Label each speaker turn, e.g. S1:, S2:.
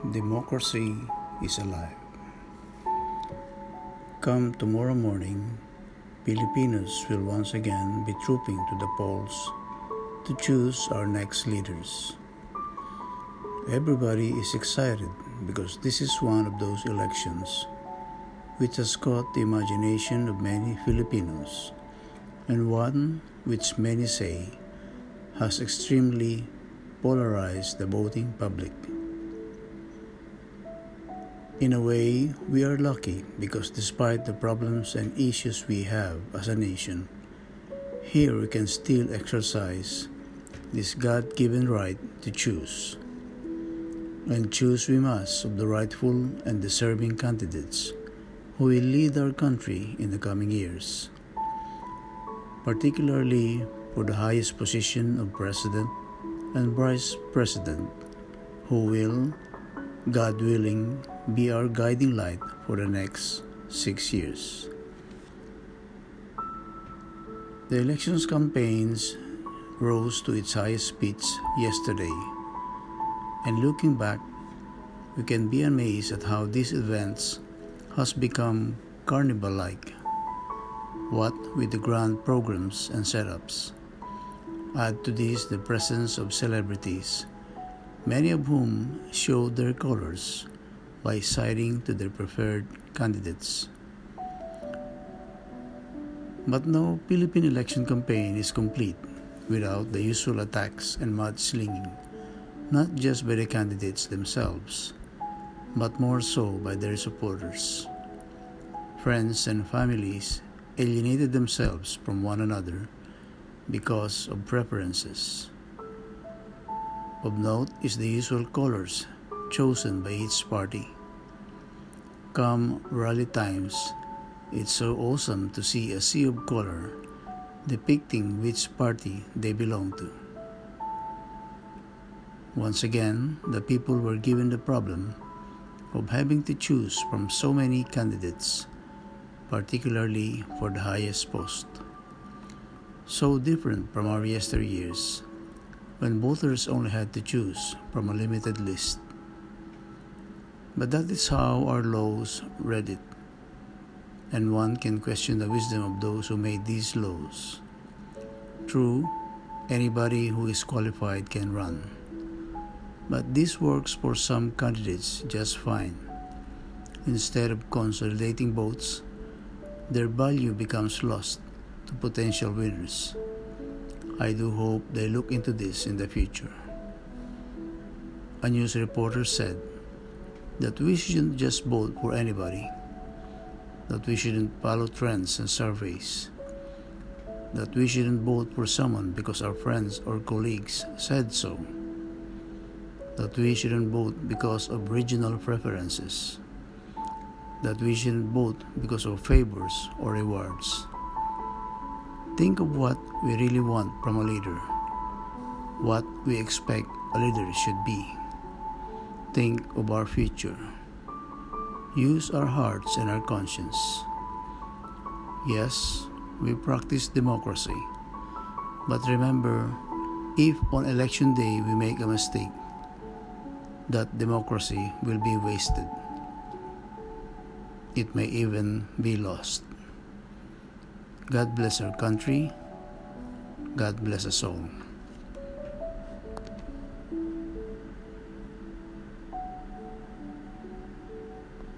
S1: Democracy is alive. Come tomorrow morning, Filipinos will once again be trooping to the polls to choose our next leaders. Everybody is excited because this is one of those elections which has caught the imagination of many Filipinos and one which many say has extremely polarized the voting public. In a way, we are lucky because despite the problems and issues we have as a nation, here we can still exercise this God given right to choose. And choose we must of the rightful and deserving candidates who will lead our country in the coming years, particularly for the highest position of President and Vice President, who will God willing, be our guiding light for the next six years. The elections campaigns rose to its highest pitch yesterday, and looking back, we can be amazed at how these events has become carnival-like. What with the grand programs and setups. Add to this the presence of celebrities many of whom showed their colors by siding to their preferred candidates. But no Philippine election campaign is complete without the usual attacks and mudslinging, not just by the candidates themselves, but more so by their supporters. Friends and families alienated themselves from one another because of preferences. Of note is the usual colors chosen by each party. Come rally times, it's so awesome to see a sea of color depicting which party they belong to. Once again, the people were given the problem of having to choose from so many candidates, particularly for the highest post. So different from our yesteryears when voters only had to choose from a limited list. But that is how our laws read it, and one can question the wisdom of those who made these laws. True, anybody who is qualified can run, but this works for some candidates just fine. Instead of consolidating votes, their value becomes lost to potential winners. I do hope they look into this in the future. A news reporter said that we shouldn't just vote for anybody, that we shouldn't follow trends and surveys, that we shouldn't vote for someone because our friends or colleagues said so, that we shouldn't vote because of regional preferences, that we shouldn't vote because of favors or rewards Think of what we really want from a leader, what we expect a leader should be. Think of our future. Use our hearts and our conscience. Yes, we practice democracy, but remember, if on election day we make a mistake, that democracy will be wasted. It may even be lost. God bless our country. God bless us all.